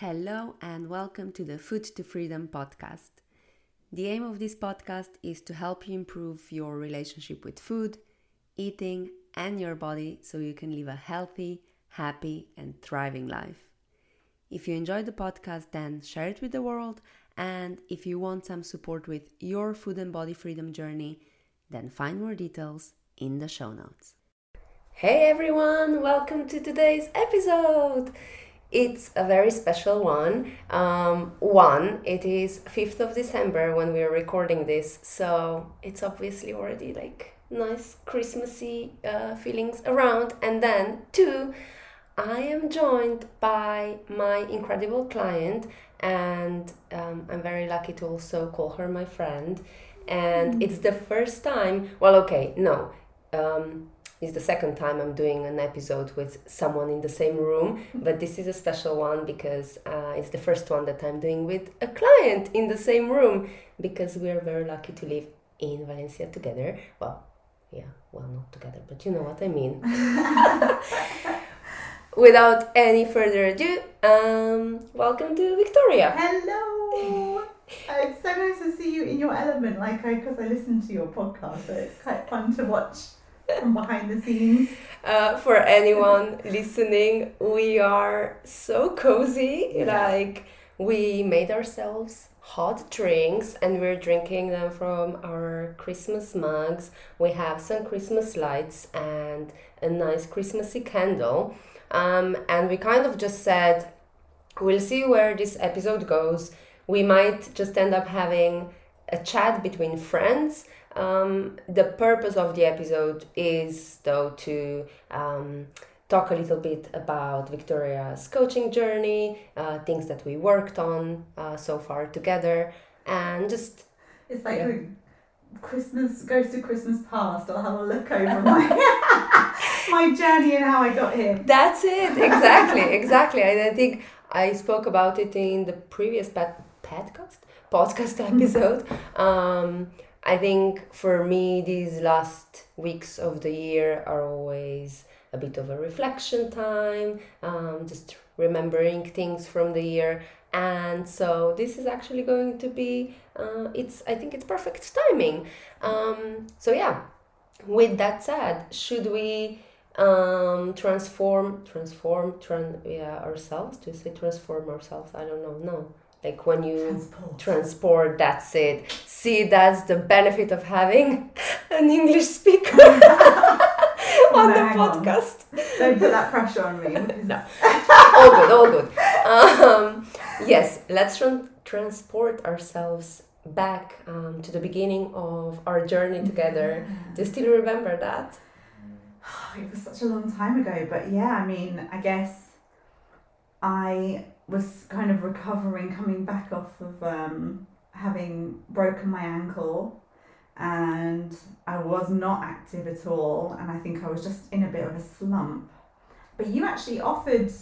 Hello, and welcome to the Food to Freedom podcast. The aim of this podcast is to help you improve your relationship with food, eating, and your body so you can live a healthy, happy, and thriving life. If you enjoyed the podcast, then share it with the world. And if you want some support with your food and body freedom journey, then find more details in the show notes. Hey everyone, welcome to today's episode. It's a very special one. Um, one, it is 5th of December when we are recording this, so it's obviously already like nice Christmassy uh, feelings around. And then, two, I am joined by my incredible client, and um, I'm very lucky to also call her my friend. And mm. it's the first time, well, okay, no. Um, is the second time I'm doing an episode with someone in the same room, but this is a special one because uh, it's the first one that I'm doing with a client in the same room because we are very lucky to live in Valencia together. Well, yeah, well, not together, but you know what I mean. Without any further ado, um, welcome to Victoria. Hello. Uh, it's so nice to see you in your element, like I because I listen to your podcast, so it's quite fun to watch from behind the scenes. Uh, for anyone listening, we are so cozy. Yeah. Like we made ourselves hot drinks and we're drinking them from our Christmas mugs. We have some Christmas lights and a nice Christmassy candle. Um, and we kind of just said, we'll see where this episode goes. We might just end up having a chat between friends um, the purpose of the episode is, though, to um, talk a little bit about Victoria's coaching journey, uh, things that we worked on uh, so far together, and just. It's like yeah. Christmas goes to Christmas past. I'll have a look over my my journey and how I got here. That's it. Exactly. exactly. I, I think I spoke about it in the previous pet podcast podcast episode. Um, I think for me, these last weeks of the year are always a bit of a reflection time, um, just remembering things from the year. And so this is actually going to be, uh, it's I think it's perfect timing. Um, so yeah, with that said, should we um, transform, transform, tran- yeah, ourselves? Do you say transform ourselves? I don't know. No like when you transport. transport. that's it see that's the benefit of having an english speaker on the podcast on. don't put that pressure on me no all good all good um, yes let's transport ourselves back um, to the beginning of our journey together do you still remember that it was such a long time ago but yeah i mean i guess i was kind of recovering, coming back off of um, having broken my ankle, and I was not active at all, and I think I was just in a bit of a slump. But you actually offered,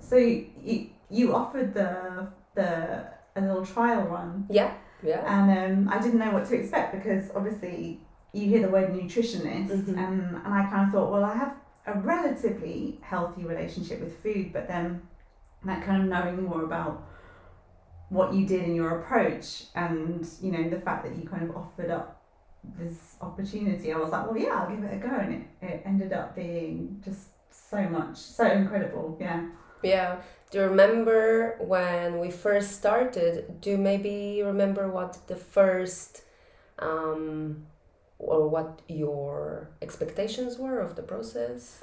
so you you offered the the a little trial run. Yeah, yeah. And um, I didn't know what to expect because obviously you hear the word nutritionist, mm-hmm. and and I kind of thought, well, I have a relatively healthy relationship with food, but then that kind of knowing more about what you did in your approach and you know the fact that you kind of offered up this opportunity. I was like well yeah i'll give it a go and it, it ended up being just so much so incredible. Yeah. Yeah. Do you remember when we first started? Do you maybe remember what the first um, or what your expectations were of the process?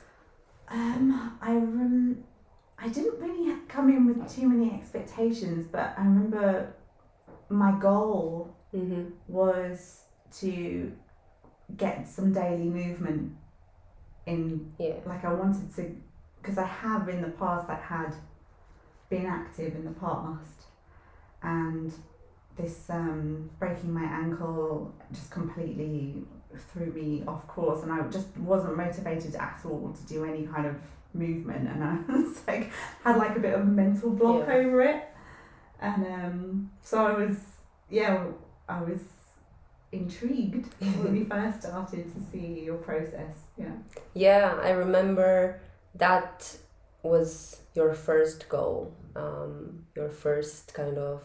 Um, I rem- I didn't really come in with too many expectations, but I remember my goal mm-hmm. was to get some daily movement in yeah. like I wanted to because I have in the past I had been active in the past and this um, breaking my ankle just completely threw me off course and I just wasn't motivated at all to do any kind of movement and I was like had like a bit of a mental block yeah. over it and um, so I was yeah I was intrigued when we first started to see your process yeah yeah I remember that was your first goal? Um, your first kind of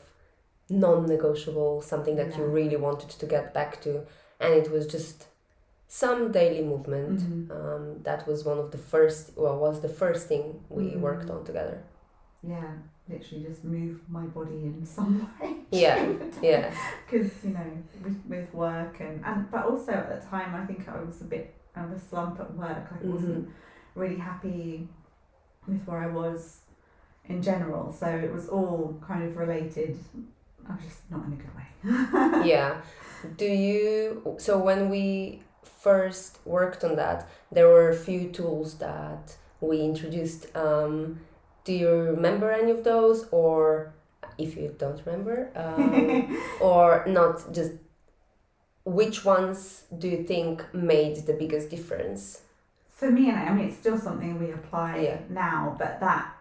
non-negotiable, something that yeah. you really wanted to get back to, and it was just some daily movement. Mm-hmm. Um, that was one of the first, well, was the first thing we mm-hmm. worked on together. Yeah, literally just move my body in some way. Yeah, yeah. Because you know, with, with work and and but also at the time, I think I was a bit of a slump at work. I wasn't mm-hmm. really happy with where I was in general. So it was all kind of related. I was just not in a good way. yeah. Do you? So when we first worked on that, there were a few tools that we introduced. Um, do you remember any of those, or if you don't remember, um, or not? Just which ones do you think made the biggest difference? For me, and I mean, it's still something we apply yeah. now, but that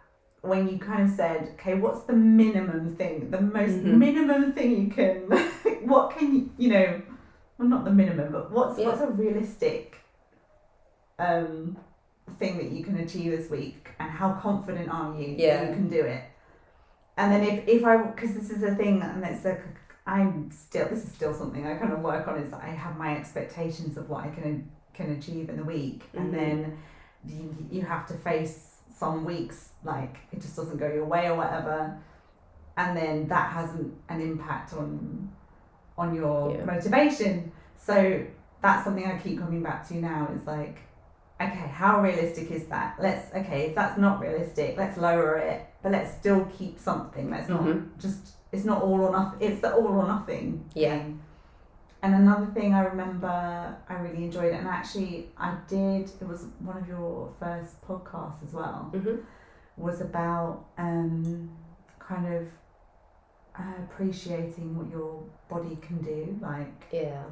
when you kind of said, okay, what's the minimum thing, the most mm-hmm. minimum thing you can, what can you, you know, well, not the minimum, but what's yeah. what's a realistic um, thing that you can achieve this week, and how confident are you yeah. that you can do it? And then if if I, because this is a thing, and it's a, I'm still, this is still something I kind of work on. Is I have my expectations of what I can can achieve in the week, mm-hmm. and then you, you have to face some weeks like it just doesn't go your way or whatever and then that has an, an impact on on your yeah. motivation so that's something i keep coming back to now is like okay how realistic is that let's okay if that's not realistic let's lower it but let's still keep something let's mm-hmm. not just it's not all or nothing it's the all or nothing yeah thing. And another thing I remember, I really enjoyed it, and actually I did. It was one of your first podcasts as well. Mm-hmm. Was about um, kind of uh, appreciating what your body can do, like yeah,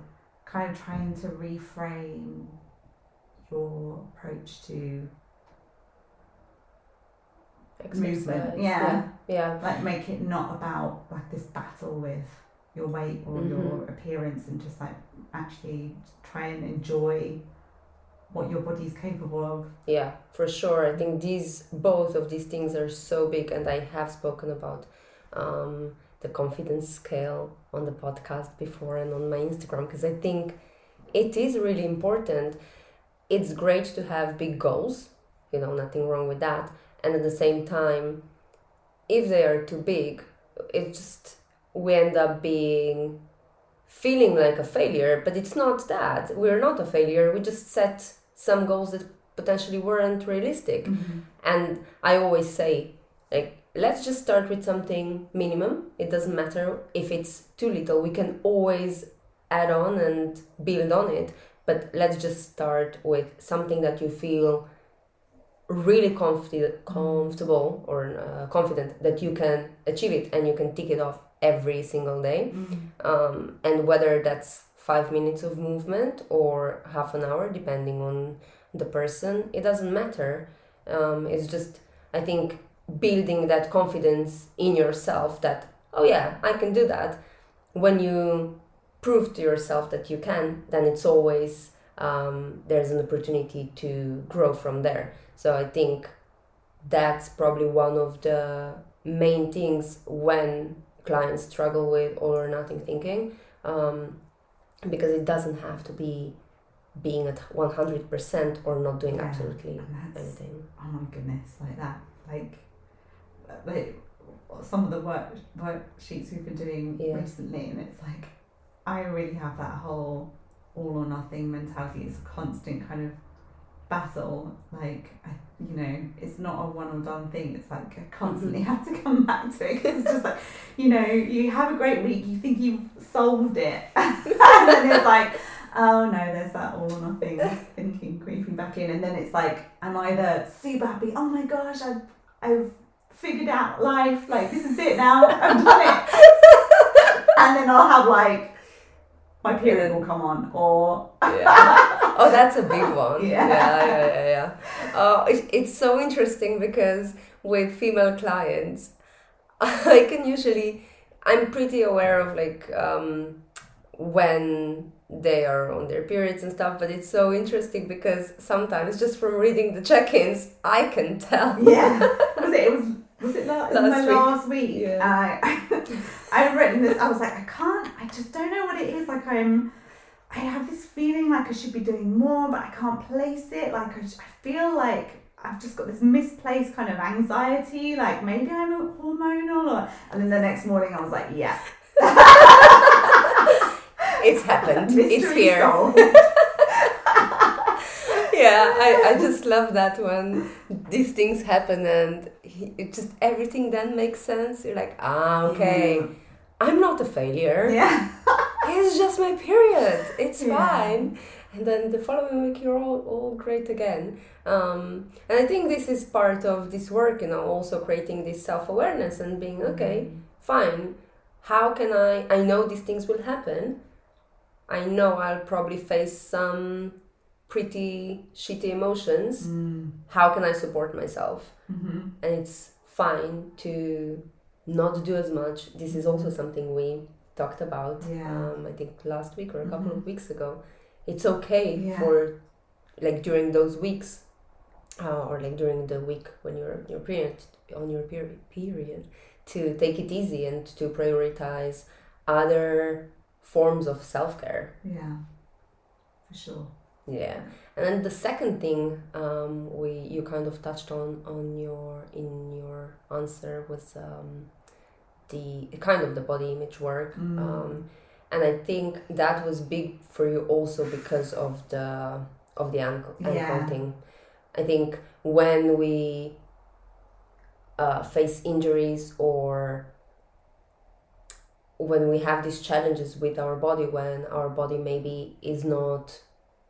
kind of trying to reframe your approach to Exercise. movement. Yeah. yeah, yeah, like make it not about like this battle with your weight or mm-hmm. your appearance and just like actually try and enjoy what your body is capable of. Yeah, for sure. I think these both of these things are so big, and I have spoken about um, the confidence scale on the podcast before and on my Instagram because I think it is really important. It's great to have big goals, you know, nothing wrong with that. And at the same time, if they are too big, it just we end up being feeling like a failure, but it's not that. We're not a failure. We just set some goals that potentially weren't realistic. Mm-hmm. And I always say, like, let's just start with something minimum. It doesn't matter if it's too little. We can always add on and build on it. But let's just start with something that you feel really comfy, comfortable or uh, confident that you can achieve it and you can tick it off every single day. Mm-hmm. Um, and whether that's five minutes of movement or half an hour, depending on the person, it doesn't matter. Um, it's just, I think, building that confidence in yourself that, oh yeah, I can do that. When you prove to yourself that you can, then it's always um, there's an opportunity to grow from there. So I think that's probably one of the main things when clients struggle with all or nothing thinking um, because it doesn't have to be being at 100% or not doing yeah, absolutely anything. Oh my goodness, like that. Like, like some of the work worksheets we've been doing yeah. recently, and it's like, I really have that whole all or nothing mentality. It's a constant kind of battle. Like, I you know, it's not a one or done thing. It's like I constantly mm-hmm. have to come back to it. It's just like, you know, you have a great week, you think you've solved it, and then it's like, oh no, there's that all or nothing thinking creeping back in, and then it's like I'm either super happy, oh my gosh, I've I've figured out life, like this is it now, I've done it, and then I'll have like my period will come on, or yeah. oh, that's a big one. Yeah, yeah, yeah, yeah. yeah. Uh, it, it's so interesting because with female clients, I can usually, I'm pretty aware of like um, when they are on their periods and stuff but it's so interesting because sometimes just from reading the check-ins i can tell yeah it was was it last, last my week. last week yeah. I, i've written this i was like i can't i just don't know what it is like i'm i have this feeling like i should be doing more but i can't place it like i, I feel like I've just got this misplaced kind of anxiety, like maybe I'm a hormonal, or and then the next morning I was like, yeah, it's happened. Mystery it's here. Yeah, I, I just love that when these things happen and he, it just everything then makes sense. You're like, ah, okay, yeah. I'm not a failure. Yeah, it's just my period. It's yeah. fine. And then the following week, you're all, all great again. Um, and I think this is part of this work, you know, also creating this self awareness and being okay, mm-hmm. fine how can I? I know these things will happen. I know I'll probably face some pretty shitty emotions. Mm. How can I support myself? Mm-hmm. And it's fine to not do as much. This is also something we talked about. Yeah. Um, I think last week or a couple mm-hmm. of weeks ago. It's okay yeah. for like during those weeks, uh, or like during the week when you're your period on your period period to take it easy and to prioritize other forms of self care. Yeah, for sure. Yeah, and then the second thing um, we you kind of touched on on your in your answer was um, the kind of the body image work, mm. um, and I think that was big for you also because of the of the ankle ankle yeah. thing. I think when we uh, face injuries or when we have these challenges with our body when our body maybe is not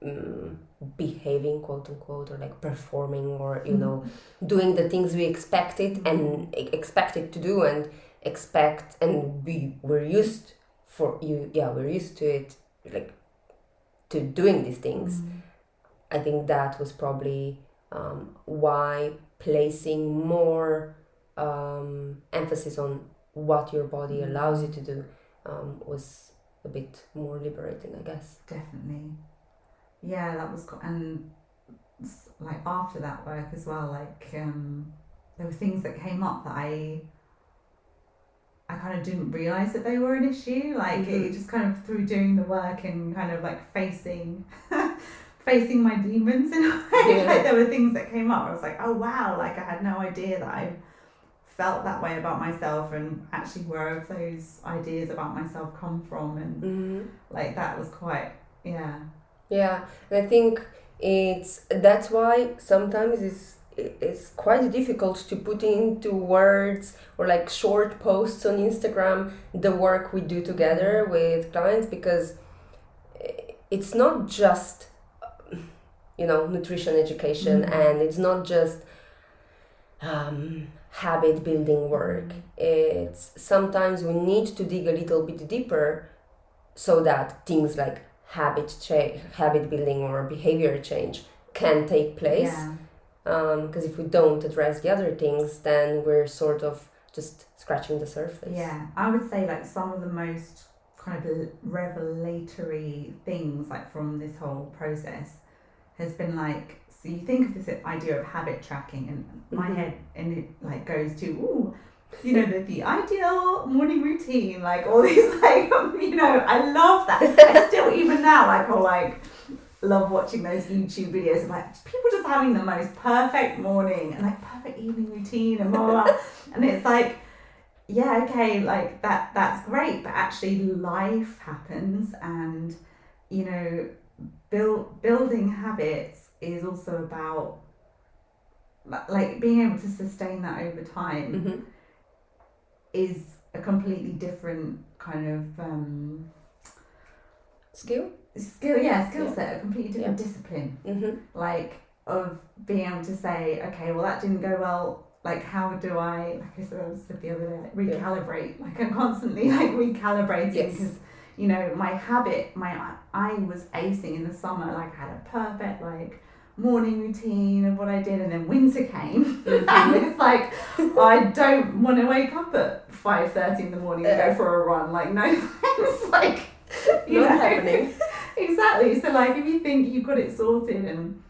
um, behaving quote unquote or like performing or you know mm-hmm. doing the things we expected and expected to do and expect and we were used for you yeah we're used to it like to doing these things mm-hmm. i think that was probably um, why placing more um, emphasis on what your body mm. allows you to do um, was a bit more liberating, I guess. Definitely. Yeah, that was, and like after that work as well, like um, there were things that came up that I I kind of didn't realize that they were an issue. Like mm-hmm. it just kind of through doing the work and kind of like facing facing my demons in a way. Yeah. like there were things that came up. I was like, oh wow, like I had no idea that I felt that way about myself and actually where have those ideas about myself come from and mm-hmm. like that was quite yeah yeah and i think it's that's why sometimes it's it's quite difficult to put into words or like short posts on instagram the work we do together with clients because it's not just you know nutrition education mm-hmm. and it's not just um, habit building work. It's sometimes we need to dig a little bit deeper so that things like habit change, habit building or behavior change can take place. Because um, if we don't address the other things, then we're sort of just scratching the surface. Yeah, I would say like some of the most kind of revelatory things like from this whole process has been like so you think of this idea of habit tracking, and my mm-hmm. head and it like goes to ooh, you know the the ideal morning routine, like all these like you know I love that. I still even now like I'll like love watching those YouTube videos of like people just having the most perfect morning and like perfect evening routine and blah blah, blah. and it's like yeah okay like that that's great but actually life happens and you know build building habits is also about like being able to sustain that over time mm-hmm. Is a completely different kind of um, skill skill yeah skill yeah. set a completely different yeah. discipline mm-hmm. like of being able to say okay well that didn't go well like how do I like I said the other day recalibrate yeah. like I'm constantly like recalibrating because yes. you know my habit my I was acing in the summer like I had a perfect like morning routine of what I did, and then winter came, mm-hmm. and it's like I don't want to wake up at five thirty in the morning and go for a run. Like no thanks. Like You Not know? happening. exactly. So like if you think you've got it sorted and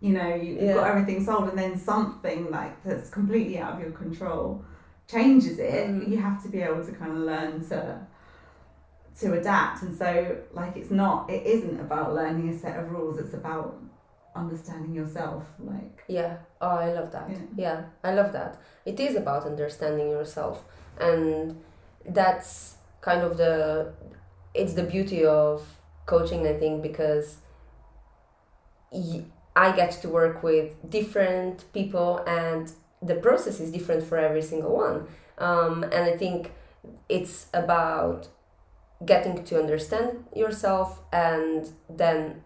you know you, you've got everything solved, and then something like that's completely out of your control changes it, Mm. you have to be able to kind of learn to to adapt. And so like it's not it isn't about learning a set of rules. It's about understanding yourself. Like Yeah, oh, I love that. Yeah. Yeah. I love that. It is about understanding yourself, and that's kind of the it's the beauty of coaching, I think, because i get to work with different people, and the process is different for every single one. Um, and I think it's about getting to understand yourself and then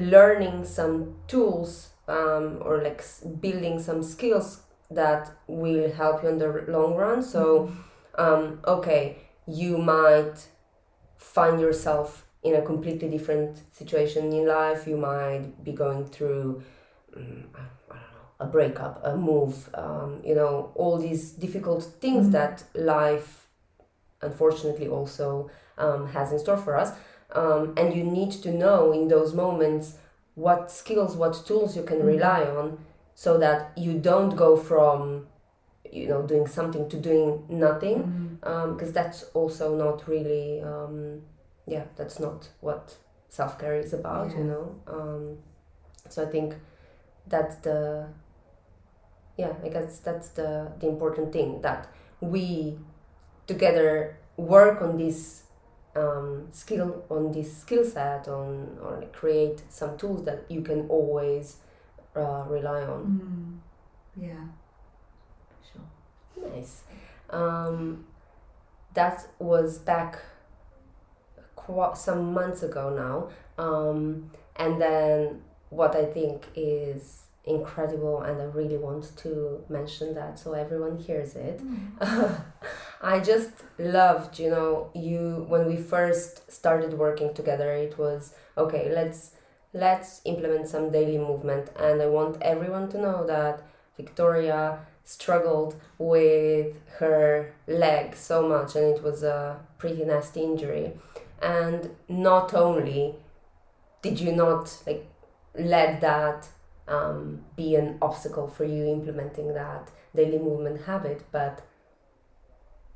learning some tools um, or like building some skills that will help you in the long run. So, um, okay, you might find yourself in a completely different situation in life. You might be going through, mm, I don't know, a breakup, a move, um, you know, all these difficult things Mhm. that life, unfortunately, also um, has in store for us. Um, and you need to know in those moments what skills, what tools you can Mhm. rely on so that you don't go from, you know, doing something to doing nothing because that's also not really um, yeah that's not what self-care is about you know? Um, so i think that's the yeah i guess that's the the important thing that we together work on this um, skill on this skill set on or create some tools that you can always uh, rely on Mm. Yeah. Sure. Nice. Um, that was back qu- some months ago now. Um, and then what I think is incredible, and I really want to mention that so everyone hears it. Mm. I just loved, you know, you when we first started working together. It was okay. Let's let's implement some daily movement, and I want everyone to know that Victoria struggled with her leg so much, and it was a pretty nasty injury. And not only did you not like let that um, be an obstacle for you implementing that daily movement habit, but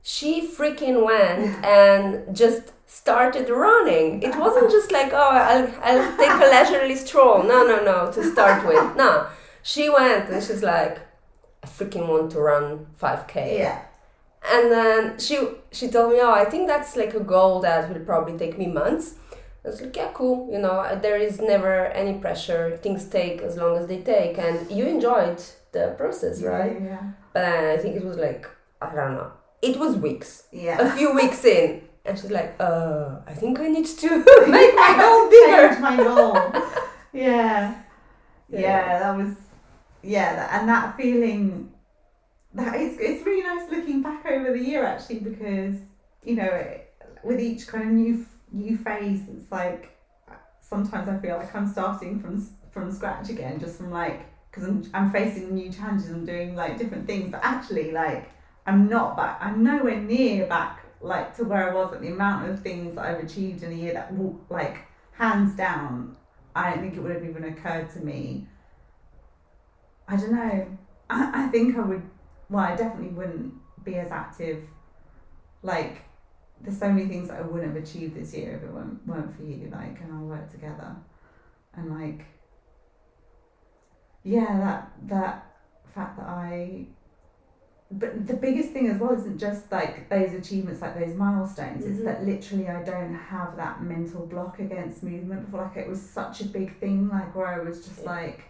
she freaking went and just started running. It wasn't just like, oh, I'll, I'll take a leisurely stroll. No, no, no, to start with. No, she went and she's like, I freaking want to run 5K. Yeah. And then she she told me, oh, I think that's like a goal that will probably take me months. I was like, yeah, cool. You know, there is never any pressure. Things take as long as they take, and you enjoyed the process, right? Yeah. But then I think it was like I don't know. It was weeks, Yeah. a few weeks in, and she's like, uh, I think I need to make my goal bigger. my goal. yeah. Yeah. yeah. that was yeah, and that feeling that is it's really nice looking back over the year actually because you know it, with each kind of new new phase it's like sometimes I feel like I'm starting from from scratch again just from like because I'm, I'm facing new challenges and doing like different things but actually like I'm not back I'm nowhere near back like to where I was at the amount of things that I've achieved in a year that like hands down I don't think it would have even occurred to me. I don't know. I, I think I would well I definitely wouldn't be as active like there's so many things that I wouldn't have achieved this year if it weren't, weren't for you like and our work together. And like yeah that that fact that I but the biggest thing as well isn't just like those achievements like those milestones. It's Mhm. that literally I don't have that mental block against movement before. Like it was such a big thing like where I was just Yeah. like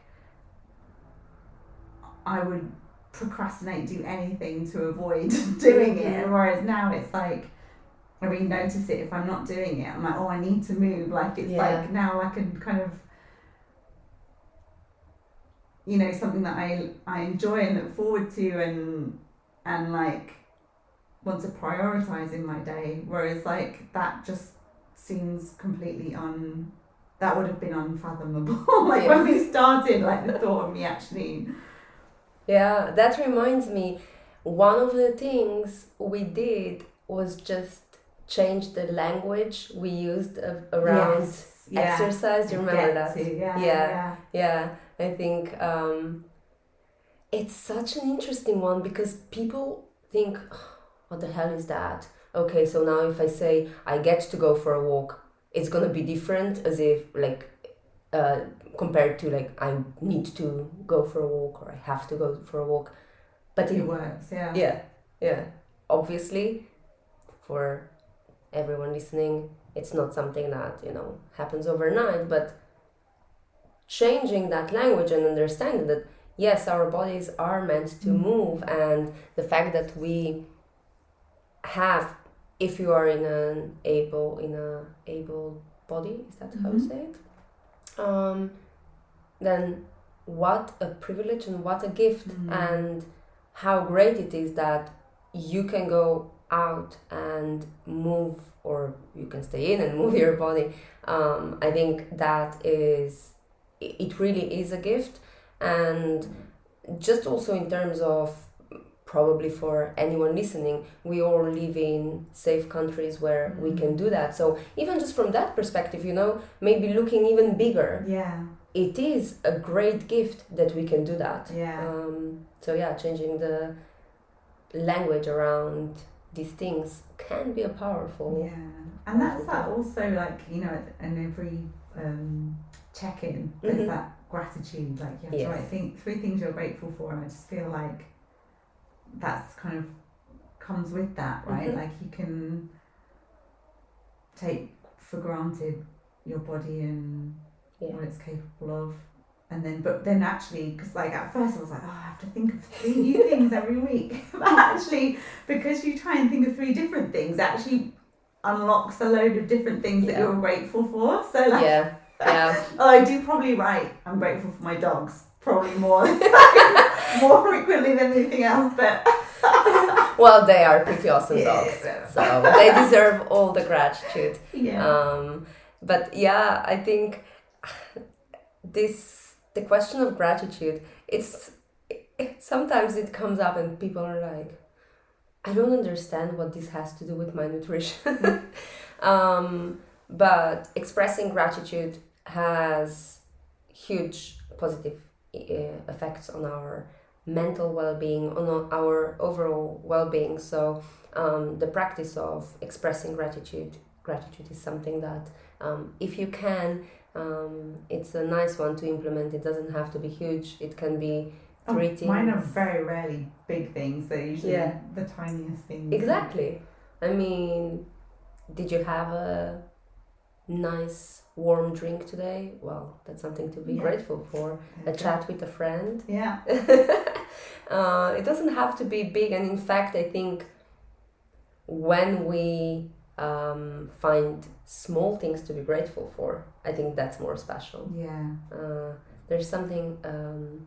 I would procrastinate do anything to avoid doing it. Whereas now it's like I really notice it if I'm not doing it I'm like oh I need to move. Like it's Yeah. like now I can kind of you know something that I I enjoy and look forward to and and like want to prioritize in my day. Whereas like that just seems completely un that would have been unfathomable like when we started like the thought of me actually Yeah, that reminds me, one of the things we did was just change the language we used uh, around Yes, yeah. exercise. Do you remember that? yeah, Yeah. yeah. Yeah, I think um, it's such an interesting one because people think, what the hell is that? Okay, so now if I say I get to go for a walk, it's gonna be different as if like uh, compared to like I need to go for a walk or I have to go for a walk. But It it, works, yeah. yeah, yeah. Obviously, for everyone listening, it's not something that you know happens overnight, but changing that language and understanding that yes, our bodies are meant to Mm. move, and the fact that we have, if you are in an able in a able body, is that how you Mhm. say it? Um, then what a privilege and what a gift Mm. and how great it is that you can go out and move or you can stay in and move your body. Um, i think that is it really is a gift. And just also in terms of probably for anyone listening we all live in safe countries where we can do that. So even just from that perspective you know maybe looking even bigger Yeah, it is a great gift that we can do that. Yeah. um, so yeah, changing the language around these things can be a powerful. Yeah, and that's that also like you know in every um, check-in there's Mhm. that gratitude like you have Yes. to write think three things you're grateful for and I just feel like that's kind of comes with that right Mhm. like you can take for granted your body and Yeah. what it's capable of and then but then actually because like at first I was like oh I have to think of three new things every week. But actually because you try and think of three different things it actually unlocks a load of different things that you're grateful for. So like Yeah, yeah, oh, I do probably write I'm grateful for my dogs probably more more frequently than anything else but well, they are pretty awesome Yeah. dogs, so they deserve all the gratitude. yeah. Um, but yeah, I think this the question of gratitude. It's it, sometimes it comes up and people are like, I don't understand what this has to do with my nutrition. um, but expressing gratitude has huge positive uh, effects on our mental well-being on our overall well-being so um, the practice of expressing gratitude gratitude is something that um, if you can um, it's a nice one to implement. It doesn't have to be huge. It can be Oh, three mine are very rarely big things. They're usually Yeah. the tiniest things. Exactly. I mean did you have a nice warm drink today? Well that's something to be Yeah. grateful for. A chat with a friend. Yeah. Uh, it doesn't have to be big. And in fact i think when we um, find small things to be grateful for i think that's more special. Yeah. Uh, there's something um,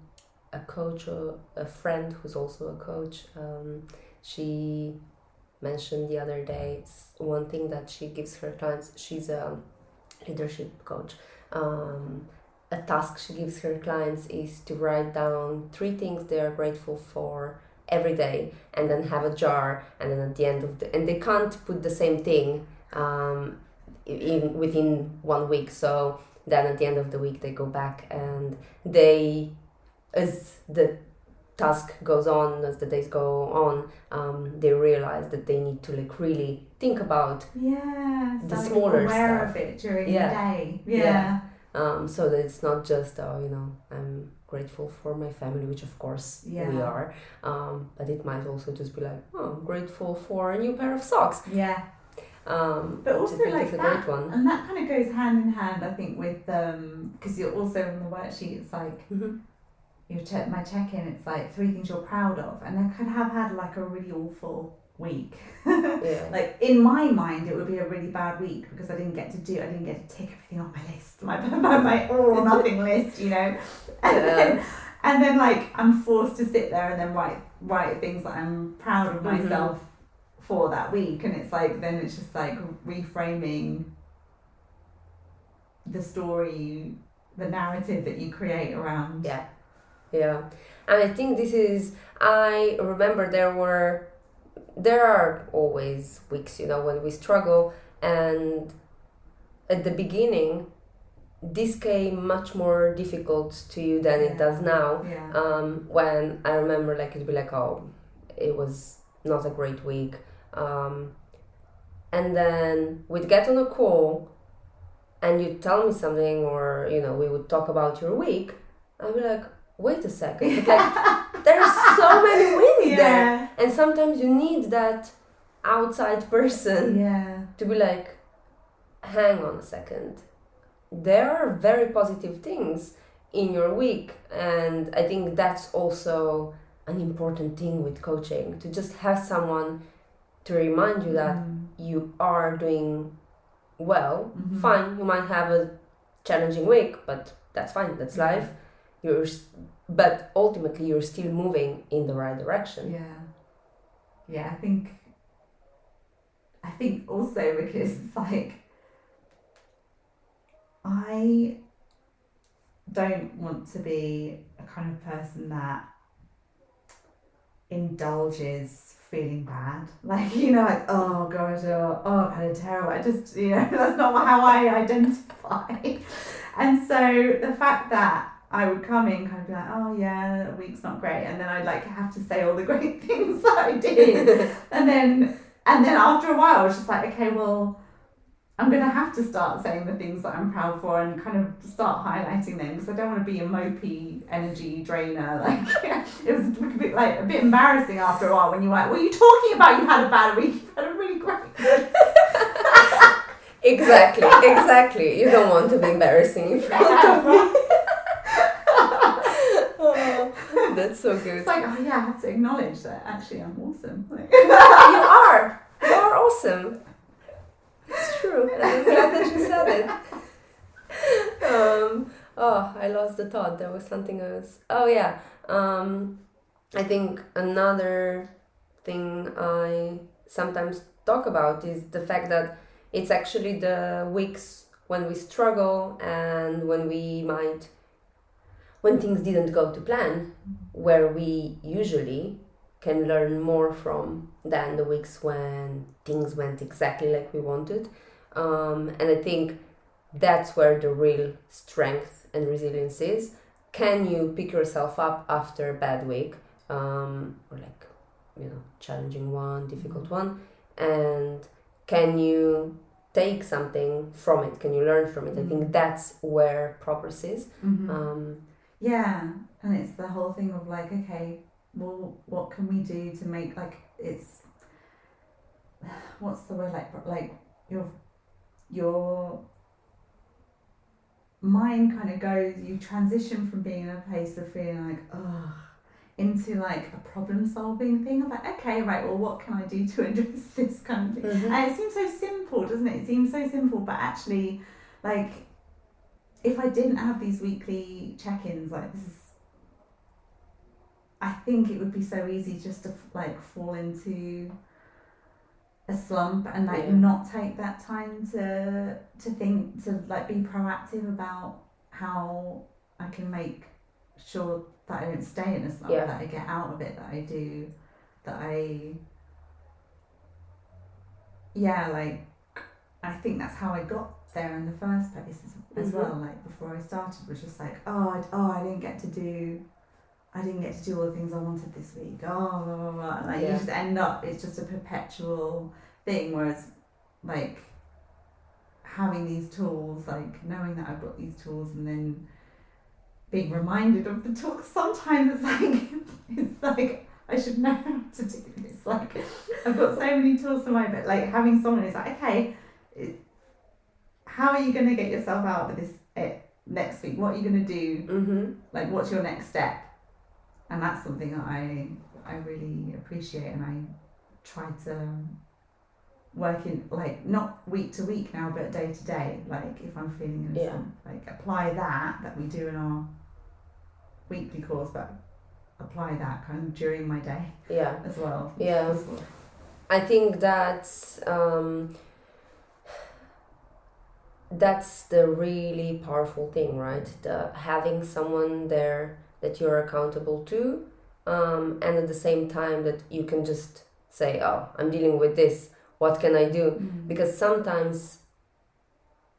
a coach or a friend who's also a coach um, she mentioned the other day it's one thing that she gives her clients she's a leadership coach. Um, a task she gives her clients is to write down three things they are grateful for every day and then have a jar and then at the end of the and they can't put the same thing um, in within one week so then at the end of the week they go back and they as the task goes on as the days go on um, they realize that they need to like really think about yeah The smaller aware stuff. of it during Yeah. the day Yeah. yeah um, so that it's not just oh you know i'm grateful for my family which of course we are um, but it might also just be like oh i'm grateful for a new pair of socks yeah um, But also like that, great one and that kind of goes hand in hand, I think, with um, because you're also on the worksheet. It's like Mhm. your check, my check-in. It's like three things you're proud of, and I could have had like a really awful week. yeah Like in my mind, it would be a really bad week because I didn't get to do, I didn't get to tick everything off my list, my my, my all or nothing list, you know. And Yeah. then, and then like I'm forced to sit there and then write write things that I'm proud of Mhm. myself for that week, and it's like then it's just like reframing the story, the narrative that you create around. Yeah, yeah, and I think this is. I remember there were there are always weeks, you know, when we struggle, and at the beginning, this came much more difficult to you than Yeah. it does now. Yeah. Um, when I remember, like, it'd be like, oh, it was not a great week. Um, and then we'd get on a call and you'd tell me something, or, you know, we would talk about your week. I'd be like, wait a second. But, like, there are so many wins there. And sometimes you need that outside person Yeah. to be like, hang on a second. There are very positive things in your week. And I think that's also an important thing with coaching to just have someone to remind you that Mm. you are doing well. Mhm. Fine, you might have a challenging week, but that's fine, that's life. You're, but ultimately, you're still moving in the right direction. Yeah. Yeah, I think I think also because it's like I don't want to be a kind of person that indulges feeling bad. Like, you know, like, oh gosh, oh, oh I've had a terrible I just you know, that's not how I identify. And so the fact that I would come in kind of be like, oh yeah, the week's not great, and then I'd like have to say all the great things that I did, and then and then after a while, I was just like, okay, well, I'm gonna have to start saying the things that I'm proud for and kind of start highlighting them because I don't want to be a mopey energy drainer. Like it was a bit like a bit embarrassing after a while when you're like, what are you talking about? You had a bad week. You had a really great. Exactly, exactly. You don't want to be embarrassing in front of me. That's so good. It's like, oh yeah, I have to acknowledge that actually I'm awesome. Like, you are. You are awesome. It's true. and I'm glad that you said it. Um, oh, I lost the thought. There was something else. Oh yeah. Um, I think another thing I sometimes talk about is the fact that it's actually the weeks when we struggle and when we might when things didn't go to plan where we usually can learn more from than the weeks when things went exactly like we wanted. Um, and I think that's where the real strength and resilience is. Can you pick yourself up after a bad week, um, or like, you know, challenging one, difficult one, and can you take something from it? Can you learn from it? I think that's where progress is. Mhm. Um, Yeah, and it's the whole thing of like, okay, well, what can we do to make like it's what's the word like like your your mind kind of goes you transition from being in a place of feeling like ugh into like a problem solving thing of like okay right well what can I do to address this kind of thing mhm. and it seems so simple, doesn't it? It seems so simple, but actually, like, if I didn't have these weekly check ins, like, this is. I think it would be so easy just to, like, fall into a slump and, like, Yeah. not take that time to, to think, to, like, be proactive about how I can make sure that I don't stay in a slump, Yeah. that I get out of it, that I do, that I yeah, like I think that's how I got there in the first place as, as Mhm. well. Like before I started, was just like, oh, I, oh, I didn't get to do, I didn't get to do all the things I wanted this week. Oh, blah blah blah. And like Yeah. you just end up, it's just a perpetual thing. Whereas, like having these tools, like knowing that I've got these tools, and then being reminded of the tools. Sometimes it's like, it's like I should know how to do this. Like I've got so many tools to my but like having someone who's like, okay, it, how are you going to get yourself out of this eh, next week? What are you going to do? Mm-hmm. Like, what's your next step? And that's something that I I really appreciate, and I try to work in like not week to week now, but day to day. Like if I'm feeling in Yeah. like apply that that we do in our weekly course, but apply that kind of during my day Yeah. as well. Yeah. I think that's um, that's the really powerful thing, right? The having someone there that you're accountable to, um, and at the same time that you can just say, oh, I'm dealing with this. What can I do? Mm. Because sometimes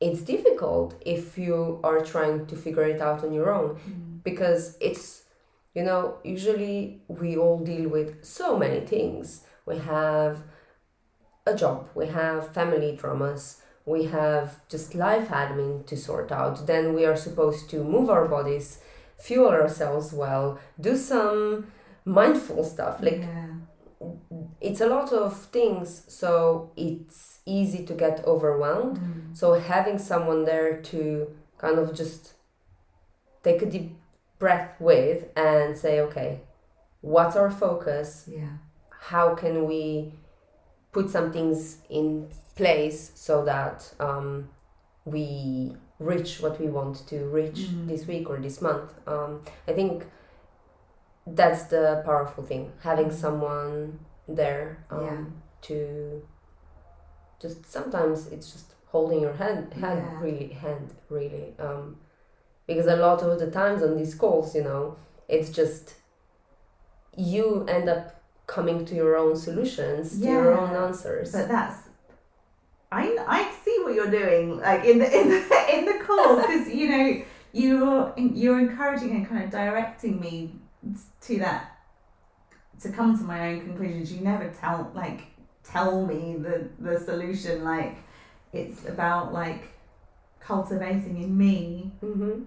it's difficult if you are trying to figure it out on your own Mm. because it's you know usually we all deal with so many things we have a job we have family dramas we have just life admin to sort out then we are supposed to move our bodies fuel ourselves well do some mindful stuff like yeah. it's a lot of things so it's easy to get overwhelmed Mm. so having someone there to kind of just take a deep breath with and say, okay, what's our focus? yeah. How can we put some things in place so that um, we reach what we want to reach Mm. this week or this month? Um, I think that's the powerful thing having someone there um, Yeah. to just sometimes it's just holding your hand hand Yeah. really hand really um because a lot of the times on these calls you know it's just you end up coming to your own solutions to your own answers But that's I I see what you're doing like in the in the in the calls because you know you're you're encouraging and kind of directing me to that to come to my own conclusions. You never tell like tell me the the solution like it's about like cultivating in me mm-hmm.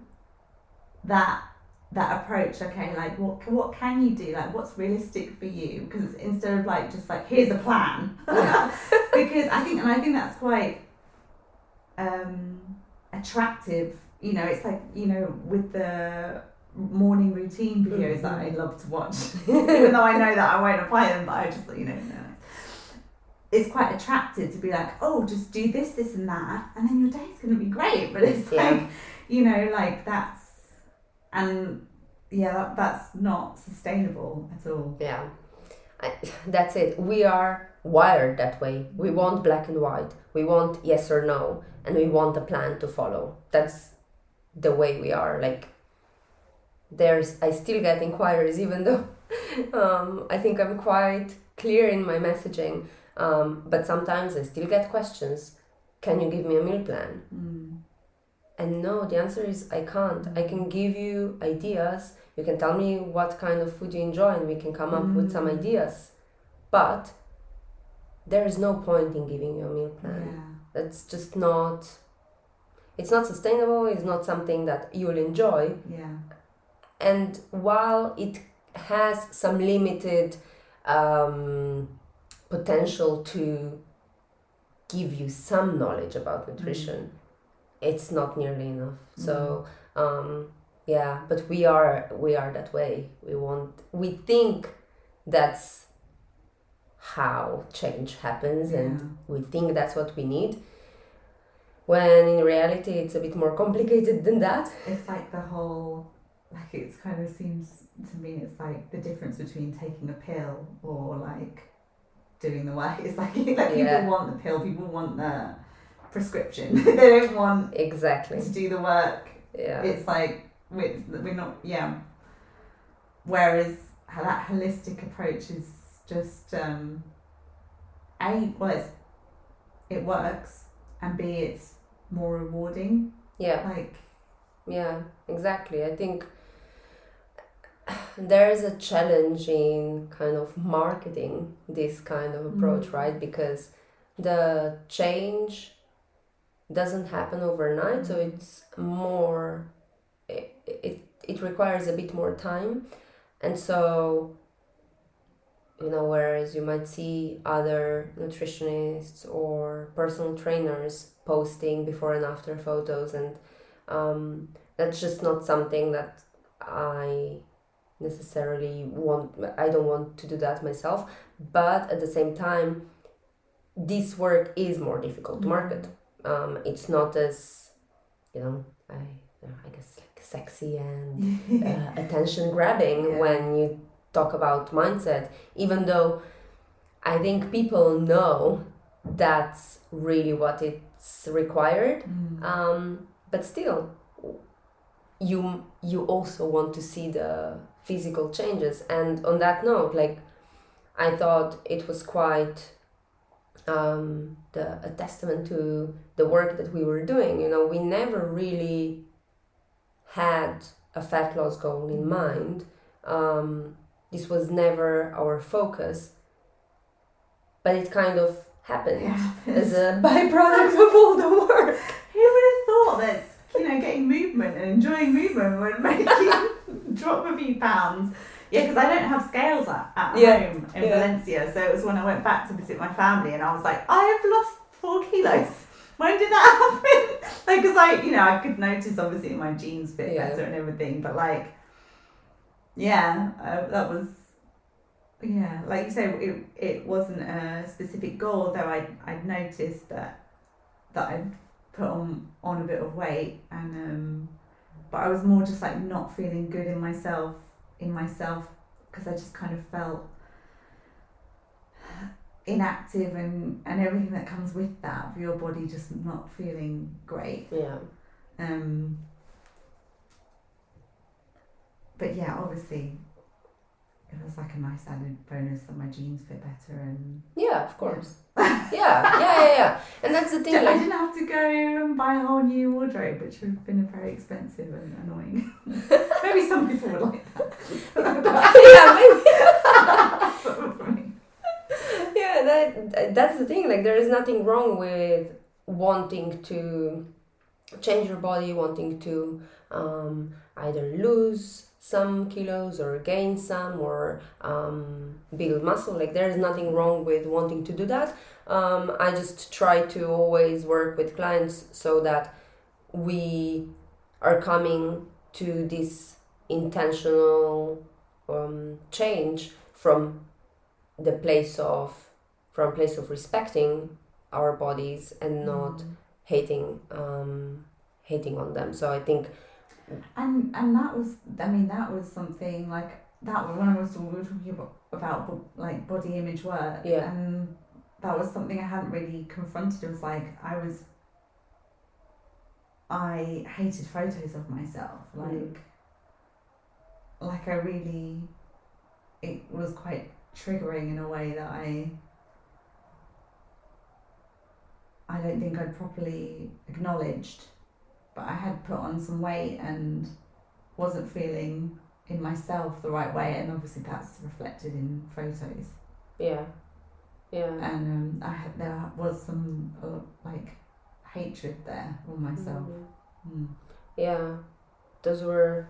that that approach okay like what what can you do? Like what's realistic for you? Because instead of like just like here's a plan. Yeah. because i think and i think that's quite um attractive. You know it's like you know with the morning routine videos that i love to watch. Even though i know that i won't apply them but i just you know no. it's quite attractive to be like oh just do this this and that and then your day's going to be great. But it's Yeah. like you know like that's and yeah that, that's not sustainable at all. Yeah. I, that's it. We are wired that way. We want black and white. We want yes or no and we want a plan to follow. That's the way we are. Like there's i still get inquiries even though um, i think i'm quite clear in my messaging. Um, but sometimes i still get questions. Can you give me a meal plan? Mm. And no, the answer is I can't. I can give you ideas. You can tell me what kind of food you enjoy, and we can come up with some Mm. ideas. But there is no point in giving you a meal plan. yeah That's just not. It's not sustainable. It's not something that you'll enjoy. yeah And while it has some limited um, potential to give you some knowledge about nutrition, it's not nearly enough. So um, yeah, but we are we are that way. We want we think that's how change happens, and we think that's what we need. When in reality, it's a bit more complicated than that. it's like the whole like it's kind of seems to me it's like the difference between taking a pill or like doing the work it's like like Yeah. people want the pill people want the prescription they don't want Exactly. to do the work Yeah. it's like we're, we're not yeah whereas that holistic approach is just um a well it's it works and b it's more rewarding yeah. like Yeah, exactly. I think there is a challenge in kind of marketing this kind of approach, Mm. right? Because the change doesn't happen overnight, so Mm. it's more it, it it requires a bit more time. And so you know, whereas you might see other nutritionists or personal trainers posting before and after photos and um, that's just not something that I necessarily want. I don't want to do that myself. But at the same time, this work is more difficult to market. Um, it's not as, you know, I I guess like sexy and uh, attention grabbing Yeah. when you talk about mindset. Even though I think people know that's really what it's required Mm. um, but still you you also want to see the physical changes and on that note like I thought it was quite um, the, a testament to the work that we were doing. You know, we never really had a fat loss goal in mind. Um, this was never our focus, but it kind of happened Yeah. as a byproduct of all the work. Who would have thought that you know getting movement and enjoying movement would make you drop a few pounds? Yeah, because I don't have scales at, at Yeah, home in yeah. Valencia, so it was when I went back to visit my family, and I was like, I have lost four kilos. When did that happen? like, because I, you know, I could notice obviously my jeans fit Yeah. better and everything, but like, yeah, uh, that was. Yeah, like you say, it, it wasn't a specific goal, though I I'd noticed that that I'd put on on a bit of weight and um but I was more just like not feeling good in myself in myself because I just kind of felt inactive and and everything that comes with that for your body just not feeling great Yeah. um but yeah obviously it was like a nice added bonus that my jeans fit better and Yeah, of course. yeah, yeah, yeah, yeah. And that's the thing. I Like, didn't have to go and buy a whole new wardrobe, which would have been very expensive and annoying. Maybe some people would like that. yeah, maybe. But for me- yeah, that that's the thing. Like, there is nothing wrong with wanting to change your body, wanting to um, either lose some kilos or gain some or um, build muscle. Like, there is nothing wrong with wanting to do that. Um, I just try to always work with clients so that we are coming to this intentional um, change from the place of from place of respecting our bodies and not hating um, hating on them. So I think And and that was, I mean, that was something like that was when I was we were talking about about like body image work. Yeah. And that was something I hadn't really confronted. It was like I was. I hated photos of myself, like, Mm. like I really, it was quite triggering in a way that I. I don't think I'd properly acknowledged but I had put on some weight and wasn't feeling in myself the right way, and obviously that's reflected in photos. yeah, yeah, And um, I had there was some uh, like hatred there for myself. Mhm. Mm. yeah. Those were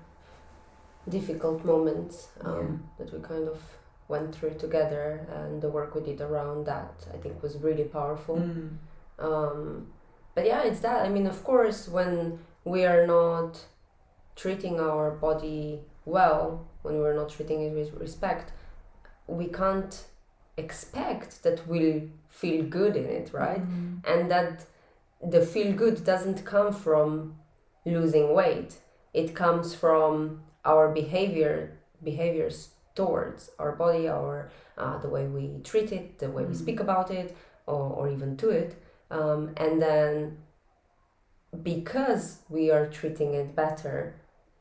difficult moments um, that we kind of went through together, and the work we did around that I think was really powerful. Mm. um, but yeah it's that i mean of course when we are not treating our body well when we're not treating it with respect we can't expect that we'll feel good in it right Mm. and that the feel good doesn't come from losing weight it comes from our behavior behaviors towards our body our uh, the way we treat it the way we Mm. speak about it or, or even to it um, and then because we are treating it better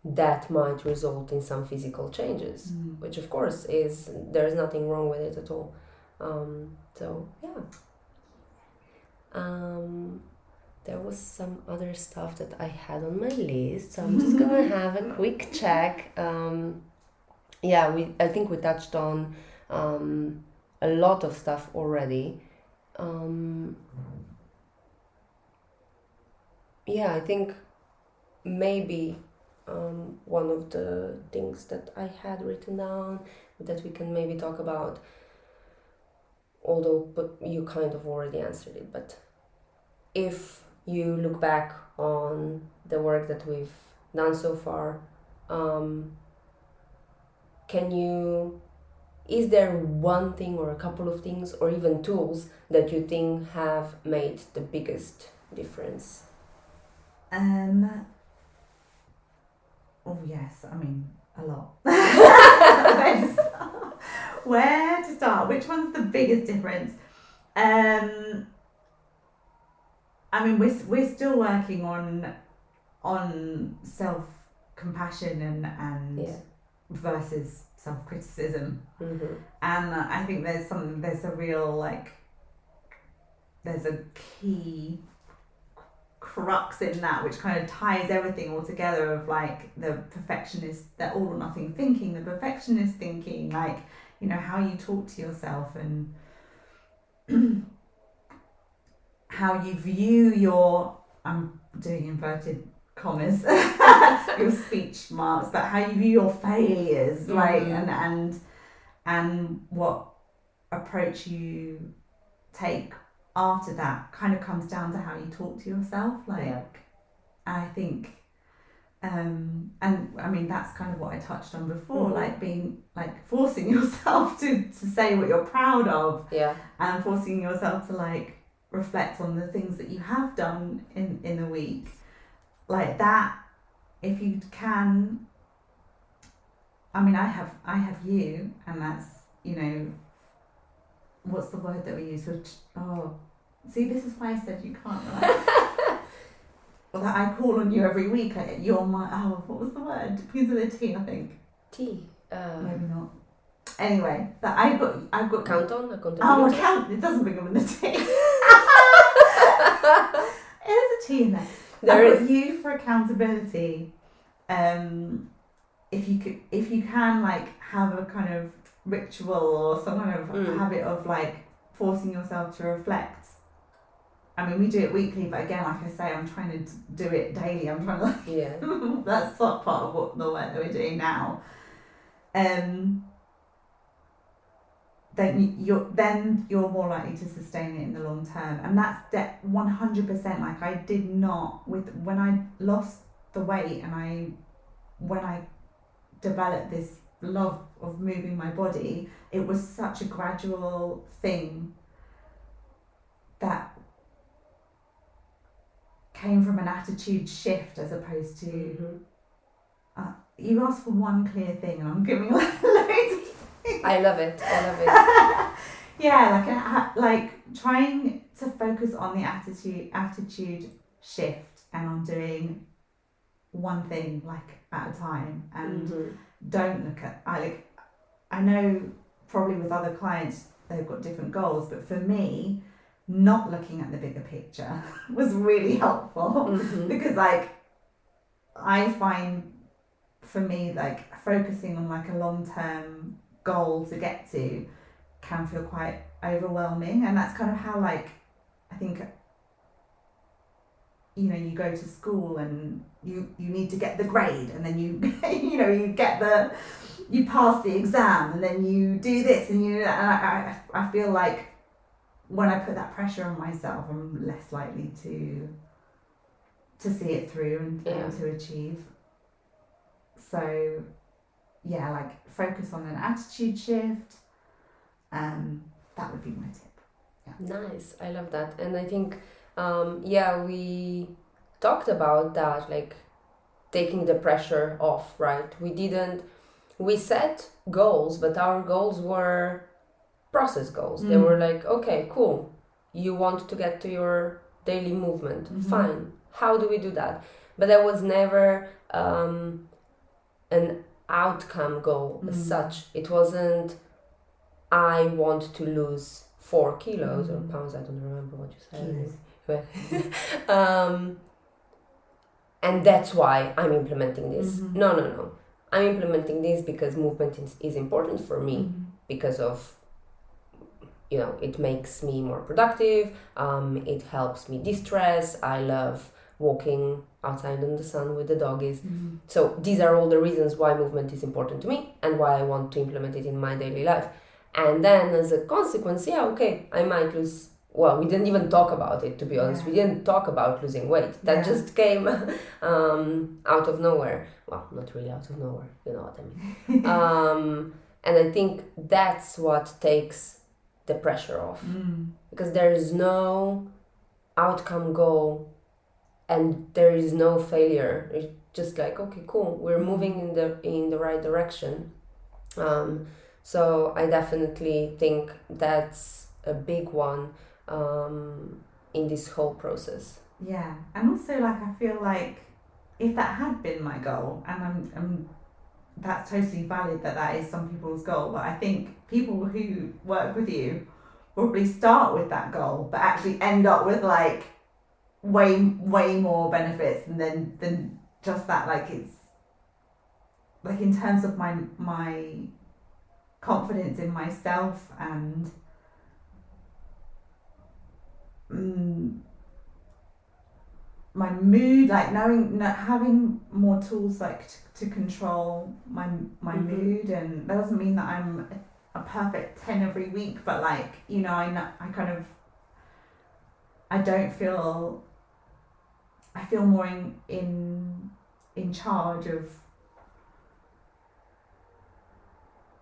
that might result in some physical changes Mm. which of course is there's nothing wrong with it at all. Um, so yeah. Um, there was some other stuff that I had on my list so I'm just gonna have a quick check. Um, yeah we I think we touched on um, a lot of stuff already. Um, yeah I think maybe um, one of the things that I had written down that we can maybe talk about although but you kind of already answered it but if you look back on the work that we've done so far um, can you is there one thing or a couple of things or even tools that you think have made the biggest difference Um. Oh yes, I mean a lot. Where to start? Where to start? Which one's the biggest difference? Um. I mean, we're we're still working on on self compassion and and yeah versus self criticism, Mm-hmm. and I think there's something there's a real like there's a key crux in that which kind of ties everything all together of like the perfectionist the all or nothing thinking the perfectionist thinking like you know how you talk to yourself and how you view your i'm doing inverted commas your speech marks but how you view your failures like Mhm. and and and what approach you take after that kind of comes down to how you talk to yourself like Yeah. i think um and i mean that's kind of what i touched on before Mhm. like being like forcing yourself to to say what you're proud of Yeah. and forcing yourself to like reflect on the things that you have done in in the week like that if you can i mean i have i have you and that's you know what's the word that we use which oh see this is why i said you can't like, well that i call on you every week like, you're my oh what was the word Because of the with I think Tea. Uh, maybe not anyway that i've got i've got count on Oh, account. It doesn't begin with a T. There's a T in there. there is. you for accountability. Um, if you could, if you can, like have a kind of ritual or some kind of Mm. habit of like forcing yourself to reflect. I mean, we do it weekly, but again, like I say, I'm trying to do it daily. I'm trying to like Yeah. that's not part of what the work that we're doing now. Um, then you- you're then you're more likely to sustain it in the long term, and that's that one hundred percent. Like I did not with when I lost the weight and I when I developed this love of moving my body, it was such a gradual thing that came from an attitude shift as opposed to Mhm. you asked for one clear thing and I'm giving like loads of I love it. I love it. yeah like a, like trying to focus on the attitude attitude shift and on doing one thing like at a time and Mhm. don't look at I like I know probably with other clients they've got different goals but for me not looking at the bigger picture was really helpful Mhm. because like I find for me like focusing on like a long term goal to get to can feel quite overwhelming and that's kind of how like I think you know you go to school and you you need to get the grade and then you you know you get the you pass the exam and then you do this and you and I, I, I feel like when I put that pressure on myself I'm less likely to to see it through and be Yeah. able to achieve so yeah like focus on an attitude shift um that would be my tip Nice. I love that. And I think, um, yeah, we talked about that, like taking the pressure off, right? We didn't, we set goals, but our goals were process goals. They Mm. were like, okay, cool. You want to get to your daily movement. Mhm. Fine. How do we do that? But there was never um, an outcome goal as Mm. such. It wasn't, I want to lose four kilos or Mm. pounds. I don't remember what you said. Um, and that's why I'm implementing this. Mhm. No, no, no. I'm implementing this because movement is, is important for me because of you know it makes me more productive um, it helps me de-stress i love walking outside in the sun with the doggies Mhm. so these are all the reasons why movement is important to me and why i want to implement it in my daily life. And then as a consequence yeah okay i might lose well we didn't even talk about it to be honest. We didn't talk about losing weight. That Yeah. just came um, out of nowhere. Well not really out of nowhere you know what i mean. Um, and I think that's what takes the pressure off Mm. because there is no outcome goal and there is no failure. It's just like okay, cool, we're moving in the in the right direction. Um, so I definitely think that's a big one um, in this whole process. Yeah, and also like I feel like if that had been my goal, and I'm, I'm that's totally valid that that is some people's goal. But I think people who work with you probably start with that goal, but actually end up with like way way more benefits then than just that. Like it's like in terms of my my confidence in myself and mm, my mood like knowing having more tools like to, to control my my mm-hmm. mood and that doesn't mean that i'm a perfect 10 every week but like you know i i kind of i don't feel i feel more in in in charge of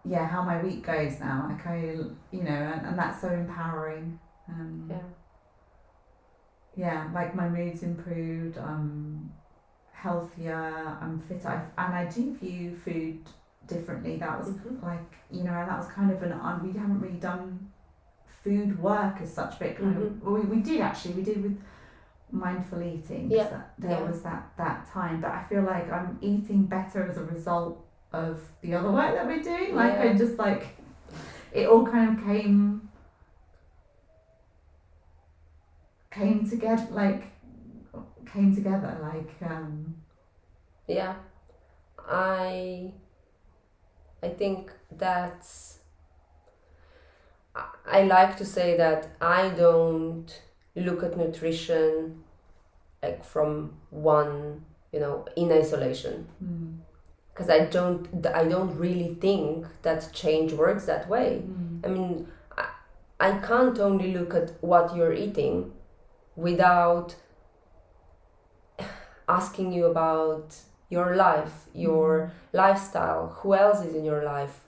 yeah how my week goes now like i you know and, and that's so empowering um, yeah yeah, like my mood's improved. I'm healthier. I'm fitter, I, and I do view food differently. That was mm-hmm. like you know, that was kind of an we haven't really done food work as such, but kind mm-hmm. of we, we did actually. We did with mindful eating. Yeah, that, there yeah. was that that time, but I feel like I'm eating better as a result of the other work that we're doing. Like yeah. I just like it all kind of came came together like came together like um yeah i i think that's i like to say that i don't look at nutrition like from one you know in isolation because mm. i don't i don't really think that change works that way mm. i mean I, I can't only look at what you're eating without asking you about your life, your mm-hmm. lifestyle, who else is in your life,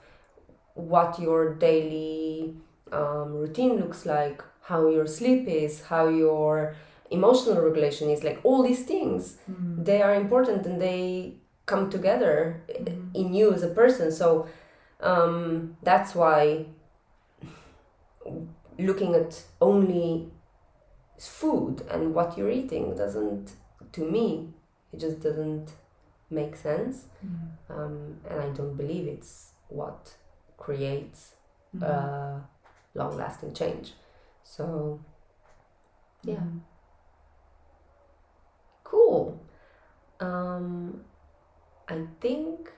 what your daily um, routine looks like, how your sleep is, how your emotional regulation is like all these things mm. they are important and they come together mm. in you as a person so um, that's why looking at only food and what you're eating doesn't to me it just doesn't make sense mm. um, and i don't believe it's what creates mm. uh, long lasting change so yeah mm. cool um, i think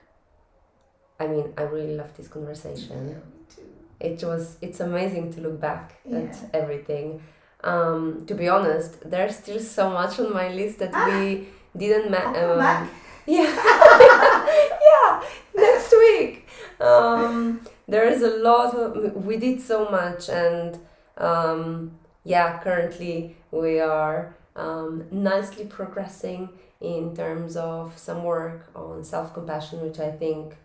i mean i really love this conversation yeah, it was it's amazing to look back yeah. at everything um, to be honest, there's still so much on my list that ah, we didn't. Ma- um, yeah, yeah, next week. Um, there is a lot. Of, we did so much, and um, yeah, currently we are um, nicely progressing in terms of some work on self compassion, which I think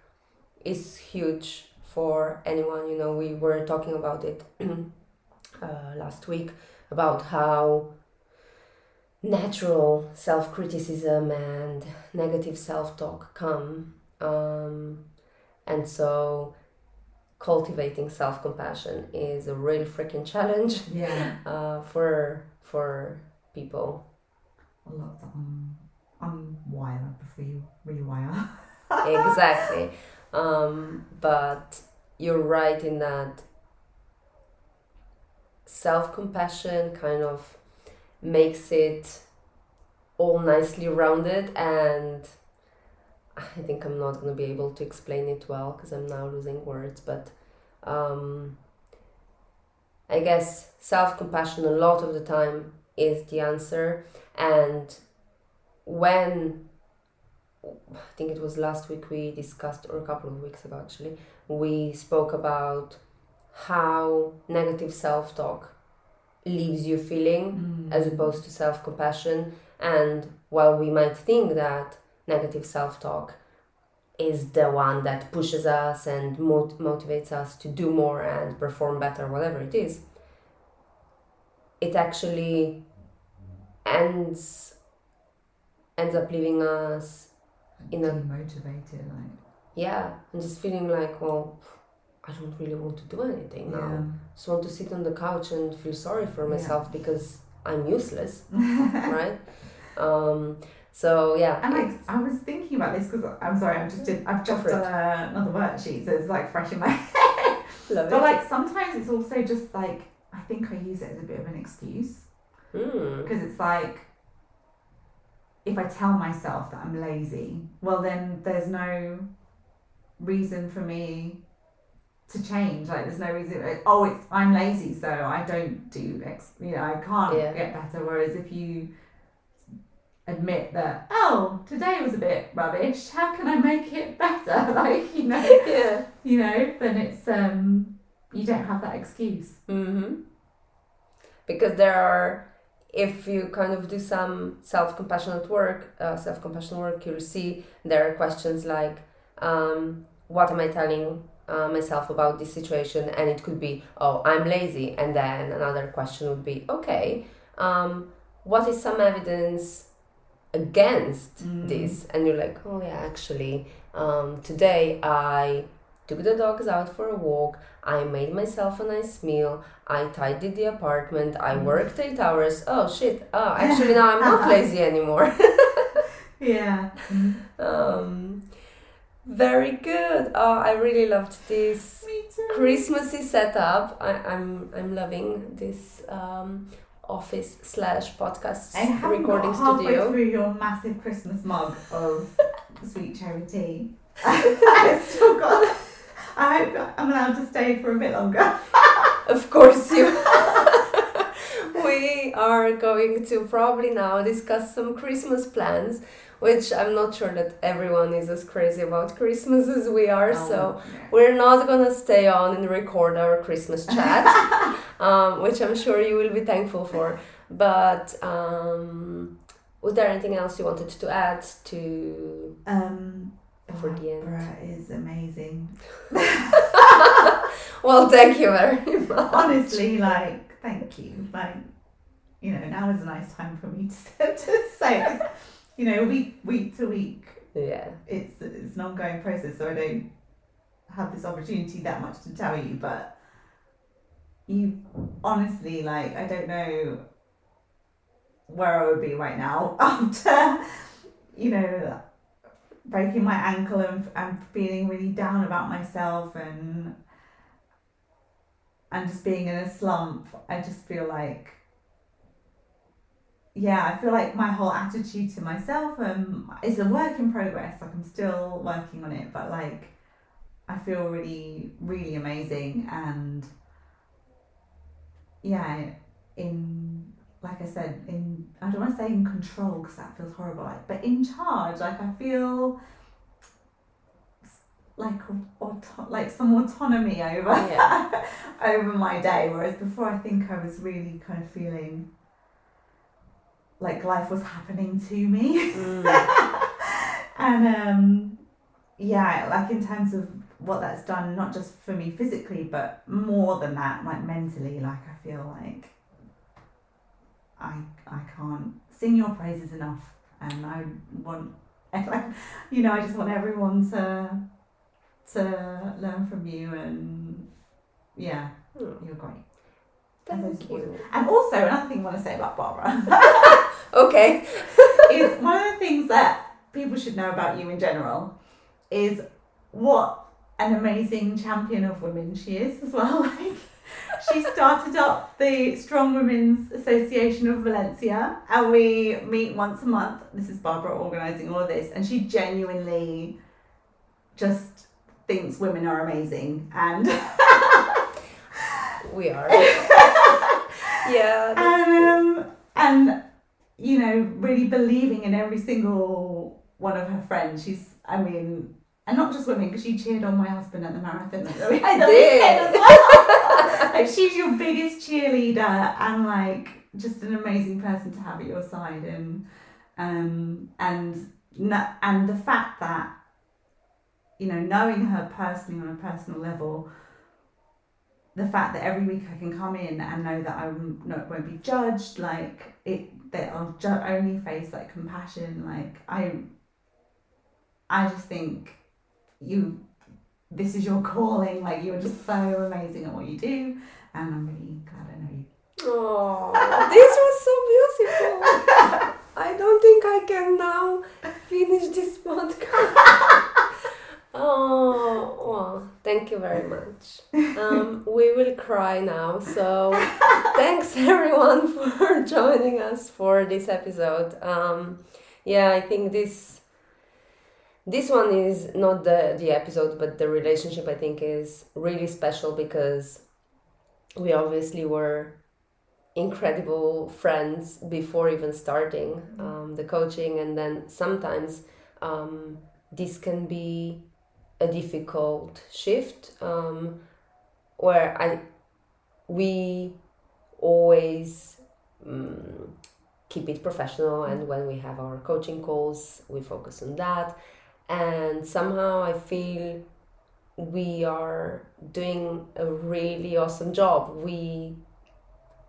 is huge for anyone. You know, we were talking about it uh, last week about how natural self criticism and negative self talk come. Um, and so cultivating self compassion is a real freaking challenge yeah. uh, for for people. A lot to um, unwire before you rewire. exactly. Um, but you're right in that self compassion kind of makes it all nicely rounded and I think I'm not going to be able to explain it well because I'm now losing words, but um, I guess self compassion a lot of the time is the answer. And when I think it was last week we discussed, or a couple of weeks ago actually, we spoke about how negative self talk leaves you feeling mm. as opposed to self compassion. And while we might think that negative self talk is the one that pushes us and mot- motivates us to do more and perform better, whatever it is, it actually ends ends up leaving us in a motivated like yeah and just feeling like well I don't really want to do anything now. Yeah. Just want to sit on the couch and feel sorry for myself yeah. because I'm useless, right? Um, So yeah, And like I was thinking about this because I'm sorry, I'm just did, I've just done uh, another worksheet, so it's like fresh in my head. love but it. like sometimes it's also just like I think I use it as a bit of an excuse Mm. because it's like if I tell myself that I'm lazy, well then there's no reason for me to change. Like there's no reason. Like, oh, it's I'm lazy, so I don't do X. You know, I can't Yeah. get better. Whereas if you admit that, oh, today was a bit rubbish. How can I make it better? like you know, yeah. you know, then it's um, you don't have that excuse. Mm-hmm. Because there are, if you kind of do some self compassionate work, uh, self compassion work, you'll see there are questions like, um, what am I telling uh, myself about this situation? And it could be, oh, I'm lazy. And then another question would be, okay, um, what is some evidence against Mm. this? And you're like, oh, yeah, actually, um, today I took the dogs out for a walk. I made myself a nice meal. I tidied the apartment. I Mm. worked eight hours. Oh shit! Oh, actually now I'm not lazy anymore. Yeah. um, very good. Oh, I really loved this. Christmassy setup. I, I'm I'm loving this um, office slash podcast I recording studio. through your massive Christmas mug of sweet cherry tea. I've still got. I hope I'm allowed to stay for a bit longer. Of course, you. we are going to probably now discuss some Christmas plans, which I'm not sure that everyone is as crazy about Christmas as we are. Oh, So we're not gonna stay on and record our Christmas chat, um, which I'm sure you will be thankful for. But um, was there anything else you wanted to add to? Um, For the end. Barbara is amazing. Well, thank you very much. Honestly, like, thank you. Like, you know, now is a nice time for me to, say- to say it. You know, week week to week, Yeah. it's it's an ongoing process, so I don't have this opportunity that much to tell you. But you, honestly, like, I don't know where I would be right now after, you know, breaking my ankle and, and feeling really down about myself and and just being in a slump. I just feel like yeah, I feel like my whole attitude to myself um is a work in progress. Like I'm still working on it, but like I feel really, really amazing and yeah, in like I said, in I don't want to say in control because that feels horrible, like, but in charge. Like I feel like auto- like some autonomy over Yeah. over my day. Whereas before, I think I was really kind of feeling like life was happening to me. Mm. and um, yeah, like in terms of what that's done, not just for me physically, but more than that, like mentally, like I feel like I I can't sing your praises enough, and I want like you know I just want everyone to to learn from you and yeah, Hmm. you're great. Thank you. And also another thing I want to say about Barbara. Okay. is one of the things that people should know about you in general is what an amazing champion of women she is as well. Like she started up the Strong Women's Association of Valencia and we meet once a month. This is Barbara organising all of this and she genuinely just thinks women are amazing and We are. Yeah. And, um, and you know, really believing in every single one of her friends. She's, I mean, and not just women, because she cheered on my husband at the marathon. had did. well. like she's your biggest cheerleader, and like just an amazing person to have at your side, and um, and and the fact that you know, knowing her personally on a personal level the fact that every week I can come in and know that I won't, won't be judged, like it, that I'll ju- only face like compassion. Like I, I just think you, this is your calling. Like you're just so amazing at what you do, and I'm really glad I know you. Oh, this was so beautiful. I don't think I can now finish this podcast. oh, well, thank you very much. Um, we will cry now. So, thanks everyone for joining us for this episode. Um, yeah, I think this this one is not the the episode, but the relationship I think is really special because we obviously were incredible friends before even starting um, the coaching and then sometimes um, this can be a difficult shift um, where i we always um, keep it professional and when we have our coaching calls we focus on that and somehow i feel we are doing a really awesome job we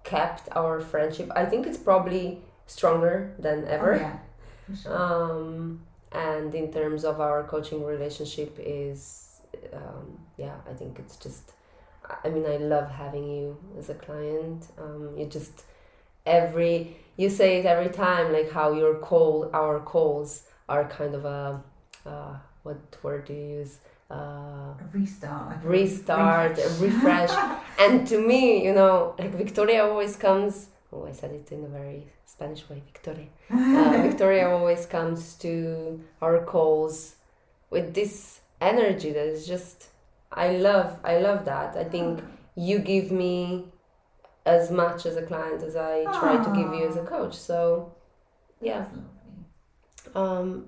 kept our friendship. I think it's probably stronger than ever. Oh, yeah. Sure. Um, and in terms of our coaching relationship is um, yeah i think it's just i mean i love having you as a client um, you just every you say it every time like how your call our calls are kind of a uh, what word do you use uh, restart, restart, refresh. refresh. and to me, you know, like Victoria always comes. Oh, I said it in a very Spanish way, Victoria. Uh, Victoria always comes to our calls with this energy that is just. I love, I love that. I think you give me as much as a client as I try to give you as a coach. So, yeah. Um,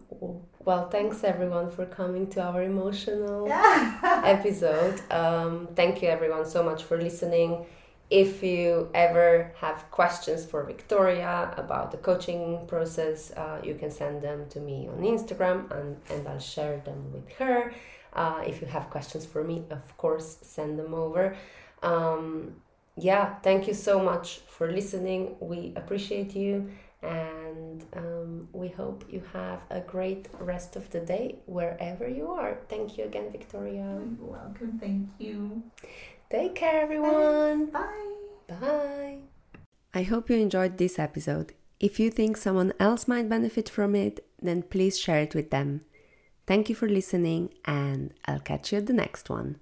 well, thanks everyone for coming to our emotional episode. Um, thank you everyone so much for listening. If you ever have questions for Victoria about the coaching process, uh, you can send them to me on Instagram and, and I'll share them with her. Uh, if you have questions for me, of course, send them over. Um, yeah, thank you so much for listening. We appreciate you and um, we hope you have a great rest of the day wherever you are. Thank you again, Victoria. You're welcome. Thank you. Take care, everyone. Bye. Bye. I hope you enjoyed this episode. If you think someone else might benefit from it, then please share it with them. Thank you for listening, and I'll catch you at the next one.